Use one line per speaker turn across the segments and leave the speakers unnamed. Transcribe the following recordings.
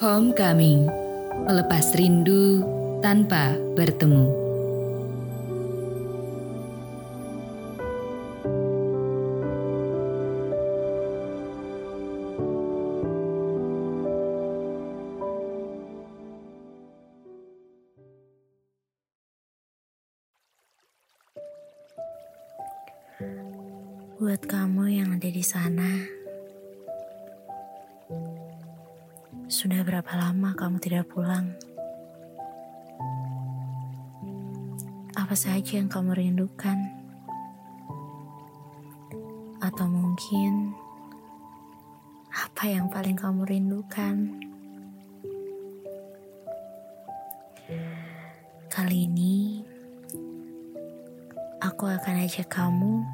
Homecoming, melepas rindu tanpa bertemu.
Sudah berapa lama kamu tidak pulang? Apa saja yang kamu rindukan? Atau mungkin apa yang paling kamu rindukan? Kali ini aku akan ajak kamu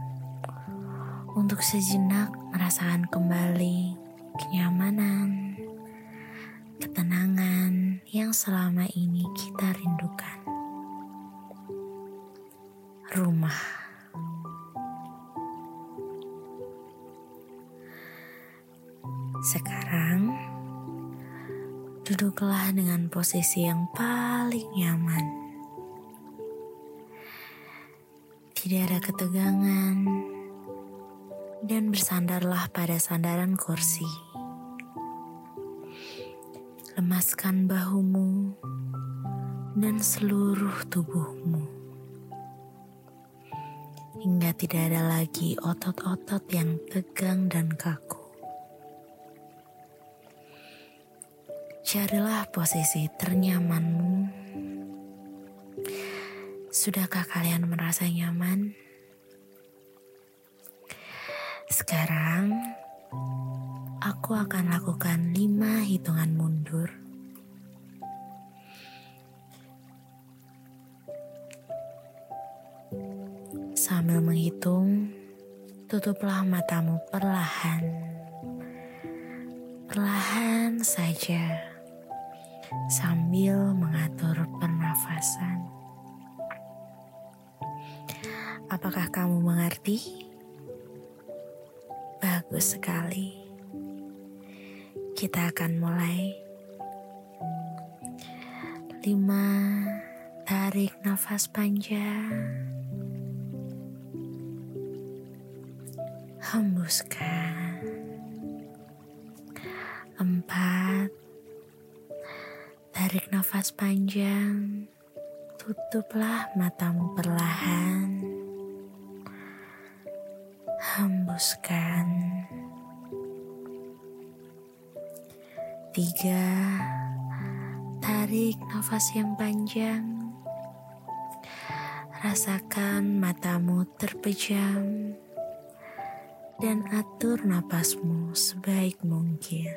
untuk sejenak merasakan kembali kenyamanan, ketenangan yang selama ini kita rindukan. Rumah. Sekarang, duduklah dengan posisi yang paling nyaman. Tidak ada ketegangan, dan bersandarlah pada sandaran kursi. Lemaskan bahumu dan seluruh tubuhmu. Hingga tidak ada lagi otot-otot yang tegang dan kaku. Carilah posisi ternyamanmu. Sudahkah kalian merasa nyaman? Sekarang, aku akan lakukan lima hitungan mundur. Menghitung, tutuplah matamu perlahan. Perlahan saja, sambil mengatur pernafasan. Apakah kamu mengerti? Bagus sekali. Kita akan mulai. Lima, tarik nafas panjang. Hembuskan. Empat, tarik nafas panjang. Tutuplah matamu perlahan hembuskan. Tiga, tarik nafas yang panjang. Rasakan matamu terpejam dan atur napasmu sebaik mungkin.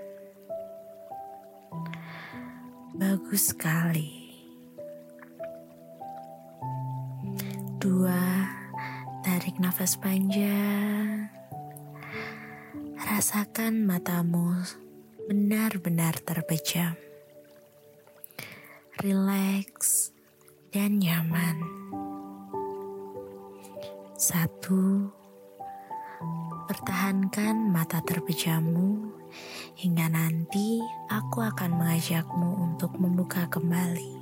Bagus sekali. Dua, tarik nafas panjang. Rasakan matamu benar-benar terpejam. Rileks dan nyaman. Satu, pertahankan mata terpejammu hingga nanti aku akan mengajakmu untuk membuka kembali.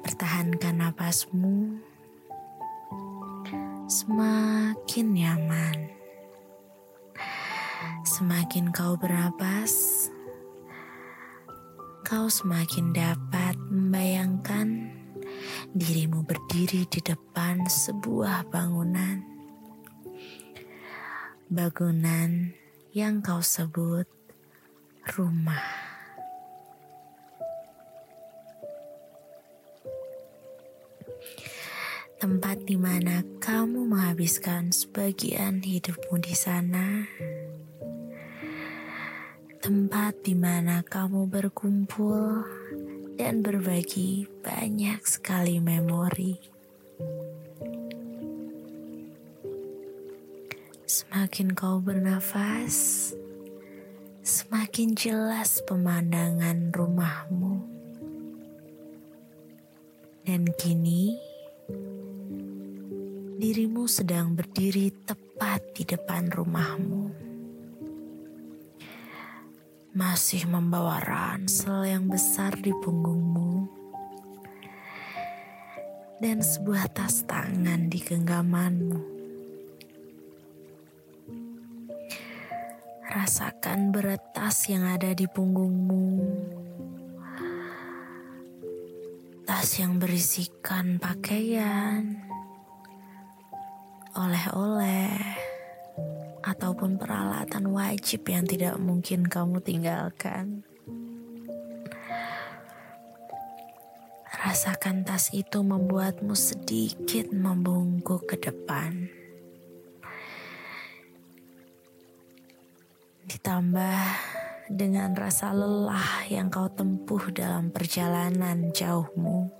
Pertahankan napasmu semakin nyaman. Semakin kau bernapas, kau semakin dapat membayangkan dirimu berdiri di depan sebuah bangunan. Bangunan yang kau sebut rumah. Tempat di mana kamu menghabiskan sebagian hidupmu di sana. Tempat di mana kamu berkumpul dan berbagi banyak sekali memori. Semakin kau bernafas, semakin jelas pemandangan rumahmu. Dan kini, dirimu sedang berdiri tepat di depan rumahmu. Masih membawa ransel yang besar di punggungmu dan sebuah tas tangan di genggamanmu. Rasakan berat tas yang ada di punggungmu. Tas yang berisikan pakaian, oleh-oleh, ataupun peralatan wajib yang tidak mungkin kamu tinggalkan. Rasakan tas itu membuatmu sedikit membungkuk ke depan. Ditambah dengan rasa lelah yang kau tempuh dalam perjalanan jauhmu.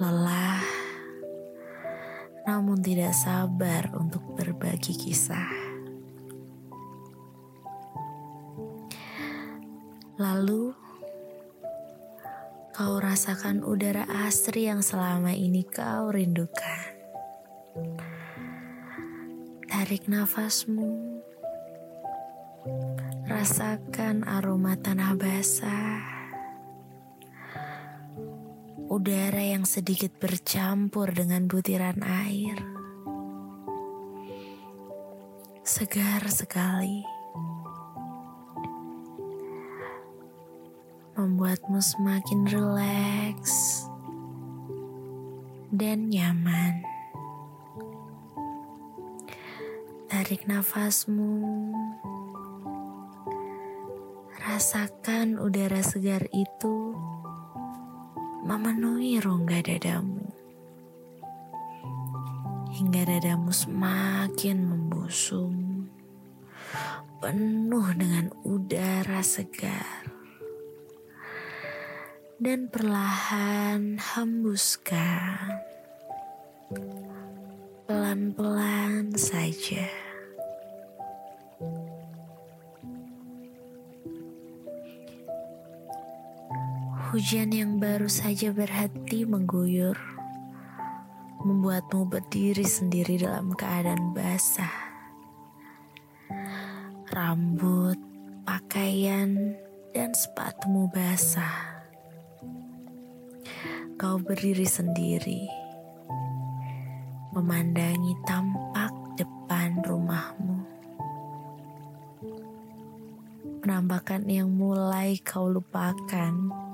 Lelah, namun tidak sabar untuk berbagi kisah. Lalu, kau rasakan udara asri yang selama ini kau rindukan. Tarik nafasmu, rasakan aroma tanah basah, udara yang sedikit bercampur dengan butiran air, segar sekali. membuatmu semakin rileks dan nyaman. Tarik nafasmu, rasakan udara segar itu memenuhi rongga dadamu hingga dadamu semakin membusung, penuh dengan udara segar dan perlahan hembuskan. Pelan-pelan saja. Hujan yang baru saja berhenti mengguyur membuatmu berdiri sendiri dalam keadaan basah. Rambut, pakaian, dan sepatumu basah kau berdiri sendiri, memandangi tampak depan rumahmu. Penampakan yang mulai kau lupakan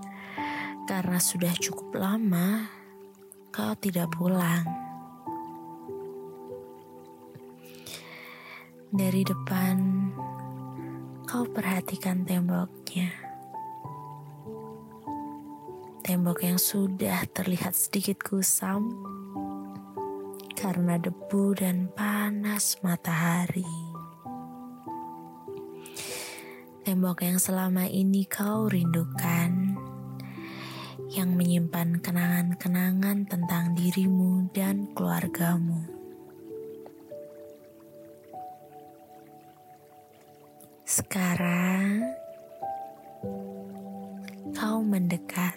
karena sudah cukup lama kau tidak pulang. Dari depan, kau perhatikan temboknya tembok yang sudah terlihat sedikit kusam karena debu dan panas matahari. Tembok yang selama ini kau rindukan, yang menyimpan kenangan-kenangan tentang dirimu dan keluargamu. Sekarang kau mendekat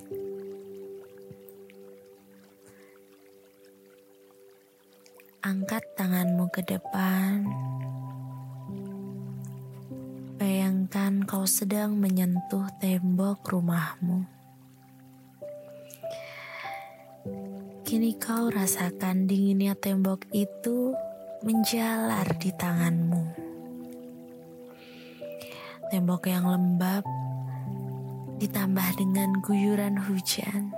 Angkat tanganmu ke depan. Bayangkan kau sedang menyentuh tembok rumahmu. Kini kau rasakan dinginnya tembok itu menjalar di tanganmu. Tembok yang lembab ditambah dengan guyuran hujan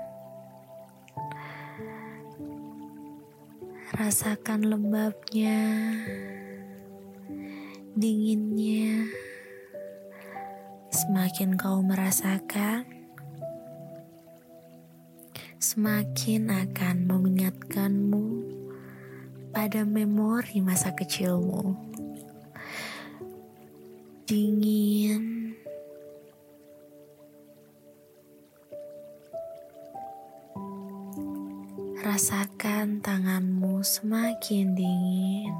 Rasakan lembabnya, dinginnya. Semakin kau merasakan, semakin akan mengingatkanmu pada memori masa kecilmu. Dingin Rasakan tanganmu semakin dingin,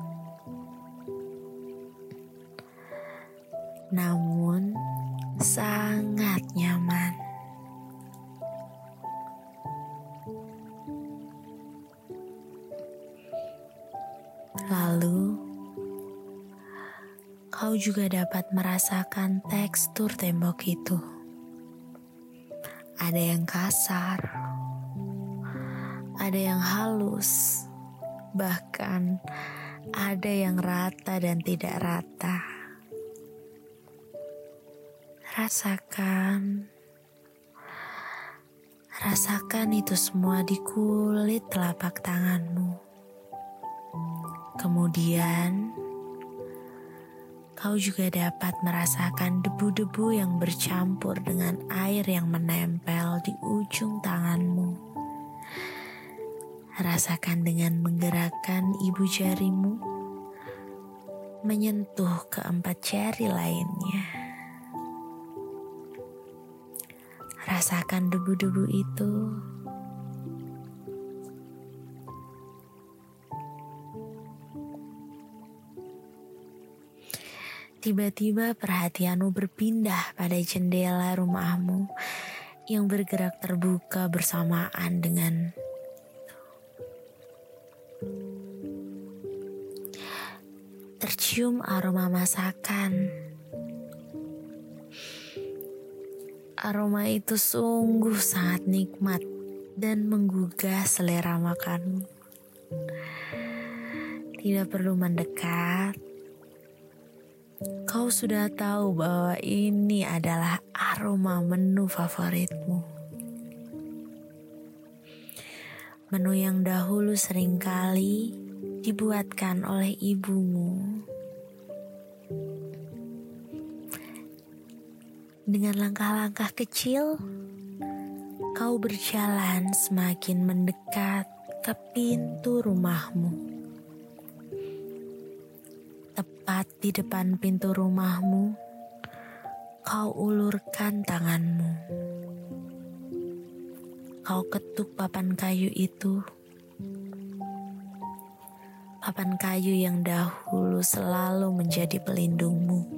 namun sangat nyaman. Lalu kau juga dapat merasakan tekstur tembok itu. Ada yang kasar, ada yang halus, bahkan ada yang rata dan tidak rata. Rasakan, rasakan itu semua di kulit telapak tanganmu. Kemudian, kau juga dapat merasakan debu-debu yang bercampur dengan air yang menempel di ujung tanganmu. Rasakan dengan menggerakkan ibu jarimu menyentuh keempat jari lainnya. Rasakan debu-debu itu. Tiba-tiba perhatianmu berpindah pada jendela rumahmu yang bergerak terbuka bersamaan dengan tercium aroma masakan. Aroma itu sungguh sangat nikmat dan menggugah selera makanmu. Tidak perlu mendekat, Kau sudah tahu bahwa ini adalah aroma menu favoritmu. Menu yang dahulu sering kali dibuatkan oleh ibumu. Dengan langkah-langkah kecil, kau berjalan semakin mendekat ke pintu rumahmu tepat di depan pintu rumahmu, kau ulurkan tanganmu. Kau ketuk papan kayu itu. Papan kayu yang dahulu selalu menjadi pelindungmu.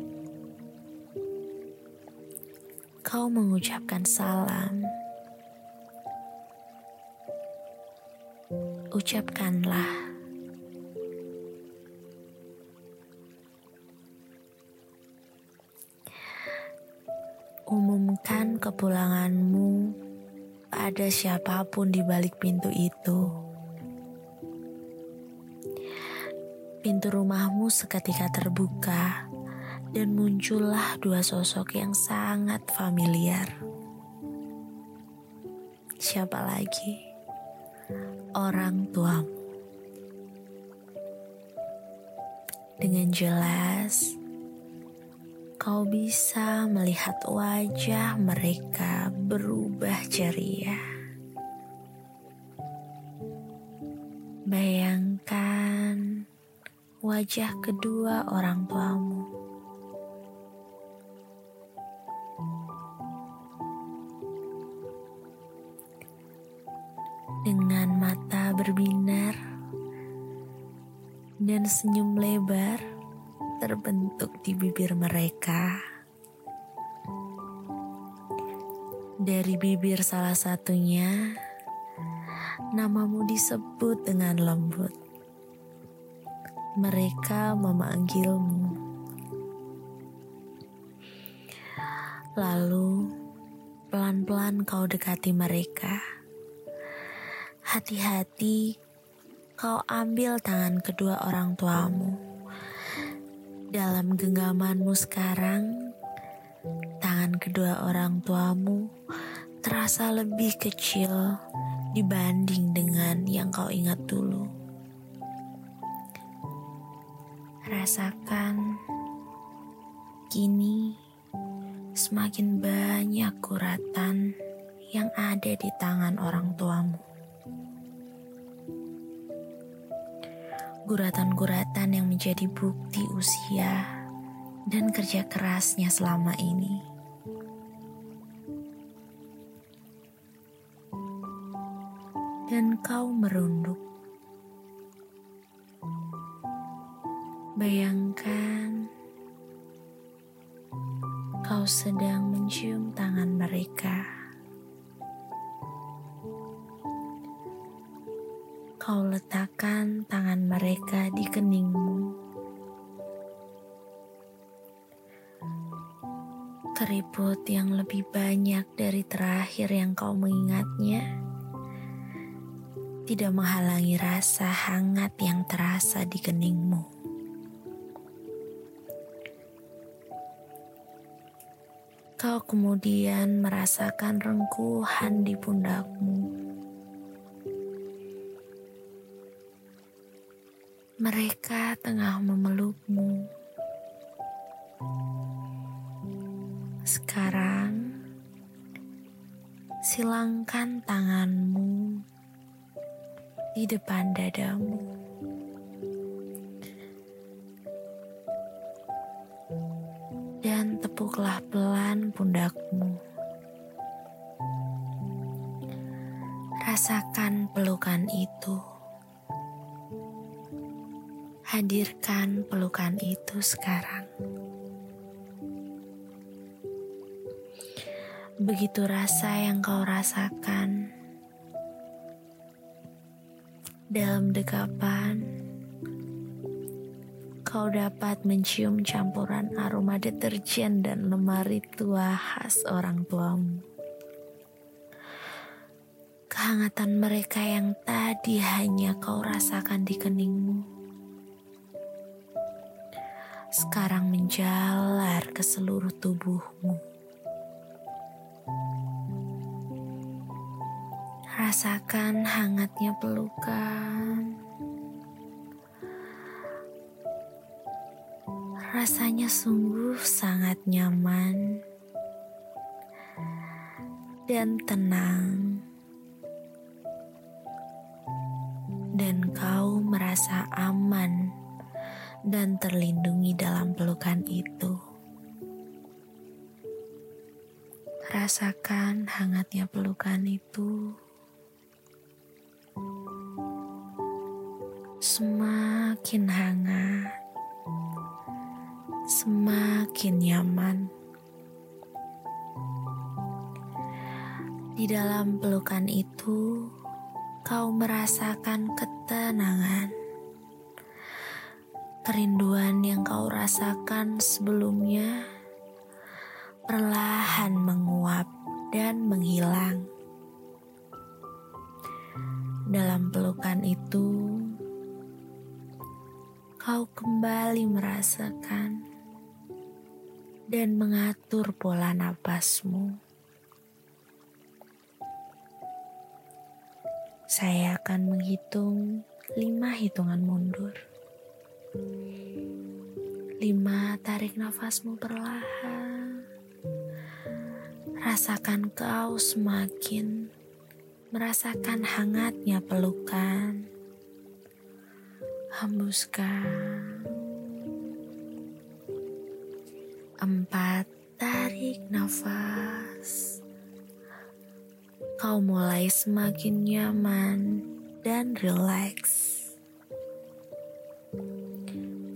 Kau mengucapkan salam. Ucapkanlah Umumkan kepulanganmu pada siapa pun di balik pintu itu. Pintu rumahmu seketika terbuka dan muncullah dua sosok yang sangat familiar. Siapa lagi? Orang tuamu. Dengan jelas, kau bisa melihat wajah mereka berubah ceria. Bayangkan wajah kedua orang tuamu. Dengan mata berbinar dan senyum lebar terbentuk di bibir mereka. Dari bibir salah satunya, namamu disebut dengan lembut. Mereka memanggilmu. Lalu, pelan-pelan kau dekati mereka. Hati-hati, kau ambil tangan kedua orang tuamu dalam genggamanmu sekarang, tangan kedua orang tuamu terasa lebih kecil dibanding dengan yang kau ingat dulu. Rasakan kini semakin banyak kuratan yang ada di tangan orang tuamu. Guratan-guratan yang menjadi bukti usia dan kerja kerasnya selama ini. Dan kau merunduk. Bayangkan kau sedang mencium tangan mereka. Kau letakkan tangan mereka di keningmu. Keriput yang lebih banyak dari terakhir yang kau mengingatnya tidak menghalangi rasa hangat yang terasa di keningmu. Kau kemudian merasakan rengkuhan di pundakmu. Tanganmu di depan dadamu. Dan tepuklah pelan pundakmu. Rasakan pelukan itu. Hadirkan pelukan itu sekarang. Begitu rasa yang kau rasakan dalam dekapan, kau dapat mencium campuran aroma deterjen dan lemari tua khas orang tuamu. Kehangatan mereka yang tadi hanya kau rasakan di keningmu, sekarang menjalar ke seluruh tubuhmu. Rasakan hangatnya pelukan. Rasanya sungguh sangat nyaman dan tenang. Dan kau merasa aman dan terlindungi dalam pelukan itu. Rasakan hangatnya pelukan itu. Semakin hangat, semakin nyaman. Di dalam pelukan itu, kau merasakan ketenangan. Kerinduan yang kau rasakan sebelumnya perlahan menguap dan menghilang. Dalam pelukan itu, kau kembali merasakan dan mengatur pola napasmu. Saya akan menghitung lima hitungan mundur. Lima, tarik nafasmu perlahan. Rasakan kau semakin merasakan hangatnya pelukan. Hembuskan. Empat, tarik nafas. Kau mulai semakin nyaman dan rileks.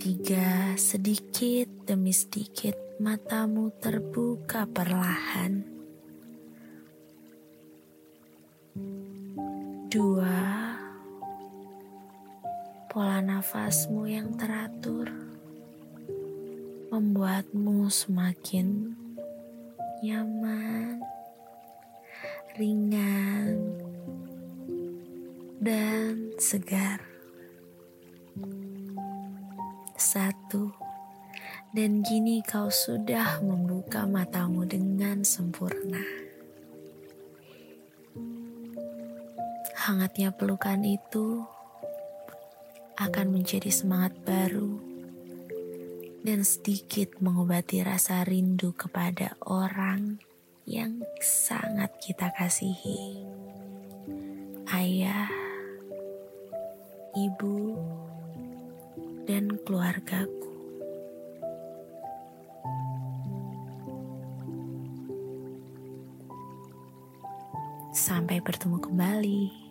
Tiga, sedikit demi sedikit matamu terbuka perlahan. Dua, pola nafasmu yang teratur membuatmu semakin nyaman, ringan, dan segar. Satu, dan kini kau sudah membuka matamu dengan sempurna. hangatnya pelukan itu akan menjadi semangat baru dan sedikit mengobati rasa rindu kepada orang yang sangat kita kasihi. Ayah, ibu, dan keluargaku. Sampai bertemu kembali.